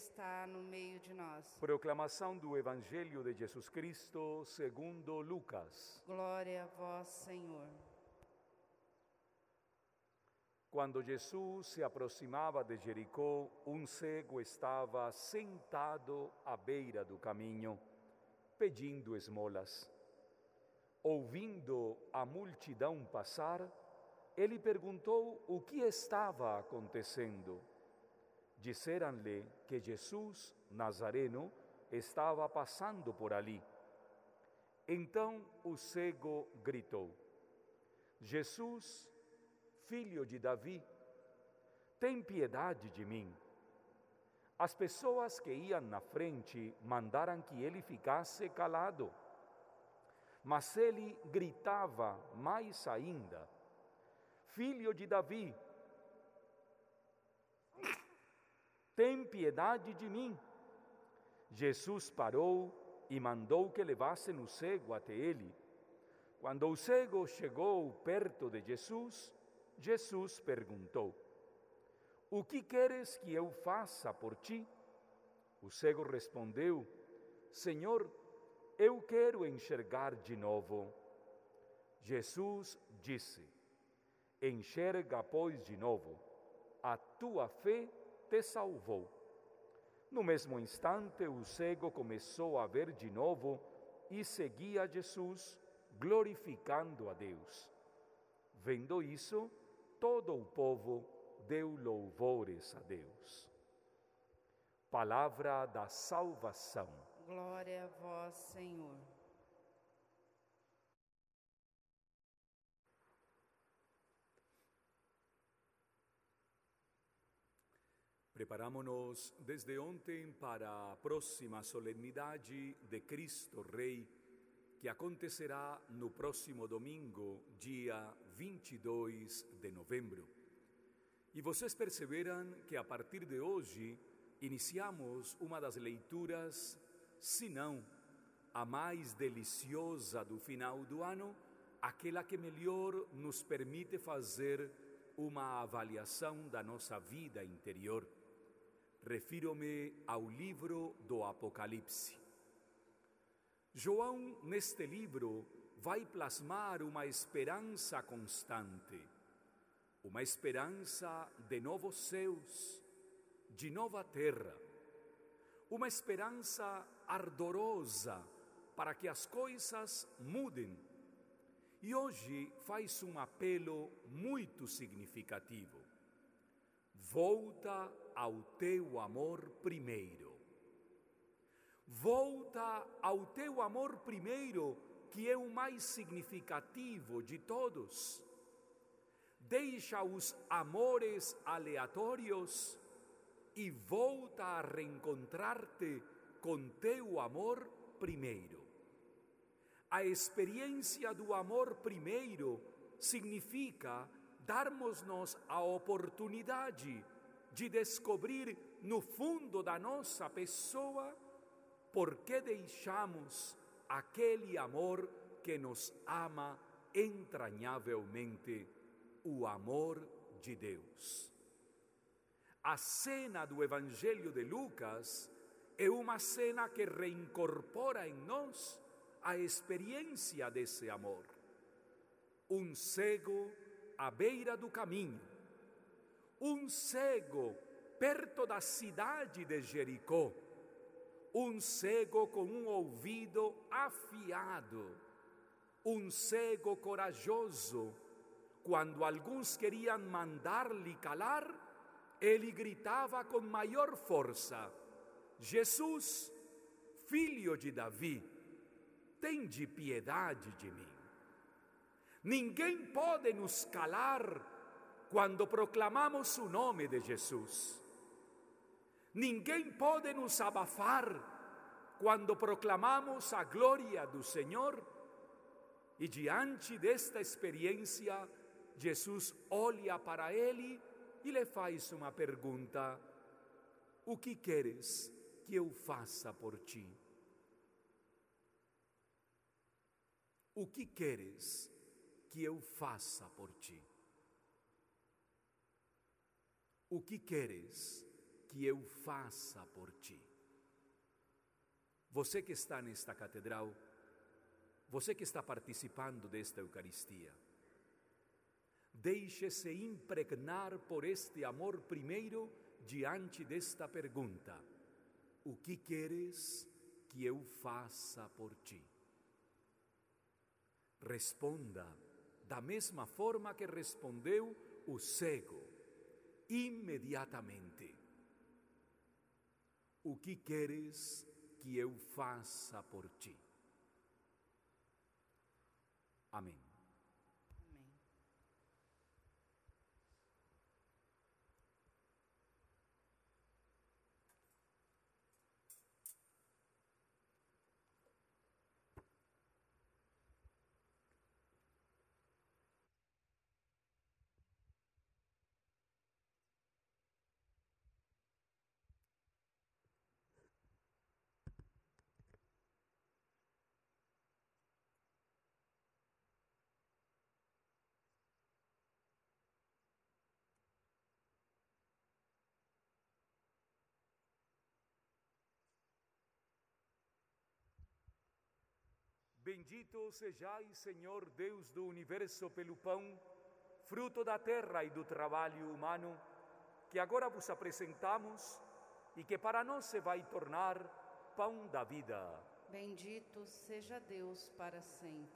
está no meio de nós. Proclamação do Evangelho de Jesus Cristo segundo Lucas. Glória a vós, Senhor. Quando Jesus se aproximava de Jericó, um cego estava sentado à beira do caminho, pedindo esmolas. Ouvindo a multidão passar, ele perguntou o que estava acontecendo. Disseram-lhe que Jesus Nazareno estava passando por ali. Então o cego gritou: Jesus, filho de Davi, tem piedade de mim. As pessoas que iam na frente mandaram que ele ficasse calado. Mas ele gritava mais ainda: Filho de Davi, tem piedade de mim. Jesus parou e mandou que levassem o cego até ele. Quando o cego chegou perto de Jesus, Jesus perguntou: O que queres que eu faça por ti? O cego respondeu: Senhor, eu quero enxergar de novo. Jesus disse: Enxerga, pois, de novo, a tua fé te salvou. No mesmo instante, o cego começou a ver de novo e seguia Jesus, glorificando a Deus. Vendo isso, todo o povo deu louvores a Deus. Palavra da salvação. Glória a vós, Senhor. Preparámonos desde ontem para a próxima solenidade de Cristo Rei, que acontecerá no próximo domingo, dia 22 de novembro. E vocês perceberam que a partir de hoje iniciamos uma das leituras, se não a mais deliciosa do final do ano, aquela que melhor nos permite fazer uma avaliação da nossa vida interior. Refiro-me ao livro do Apocalipse. João, neste livro, vai plasmar uma esperança constante, uma esperança de novos céus, de nova terra, uma esperança ardorosa para que as coisas mudem. E hoje faz um apelo muito significativo. Volta ao teu amor primeiro. Volta ao teu amor primeiro, que é o mais significativo de todos. Deixa os amores aleatórios e volta a reencontrar-te com teu amor primeiro. A experiência do amor primeiro significa darmos-nos a oportunidade de descobrir no fundo da nossa pessoa por que deixamos aquele amor que nos ama entranhavelmente, o amor de Deus. A cena do Evangelho de Lucas é uma cena que reincorpora em nós a experiência desse amor. Um cego à beira do caminho, um cego perto da cidade de Jericó, um cego com um ouvido afiado, um cego corajoso. Quando alguns queriam mandar-lhe calar, ele gritava com maior força: Jesus, filho de Davi, tem de piedade de mim. Ninguém pode nos calar quando proclamamos o nome de Jesus. Ninguém pode nos abafar quando proclamamos a glória do Senhor. E diante desta experiência, Jesus olha para ele e lhe faz uma pergunta: O que queres que eu faça por ti? O que queres que eu faça por ti? O que queres que eu faça por ti. Você que está nesta catedral, você que está participando desta Eucaristia, deixe-se impregnar por este amor primeiro diante desta pergunta: O que queres que eu faça por ti? Responda da mesma forma que respondeu o cego, imediatamente. O que queres que eu faça por ti? Amém. Amém. Bendito sejais, Senhor Deus do universo, pelo pão, fruto da terra e do trabalho humano, que agora vos apresentamos e que para nós se vai tornar pão da vida. Bendito seja Deus para sempre.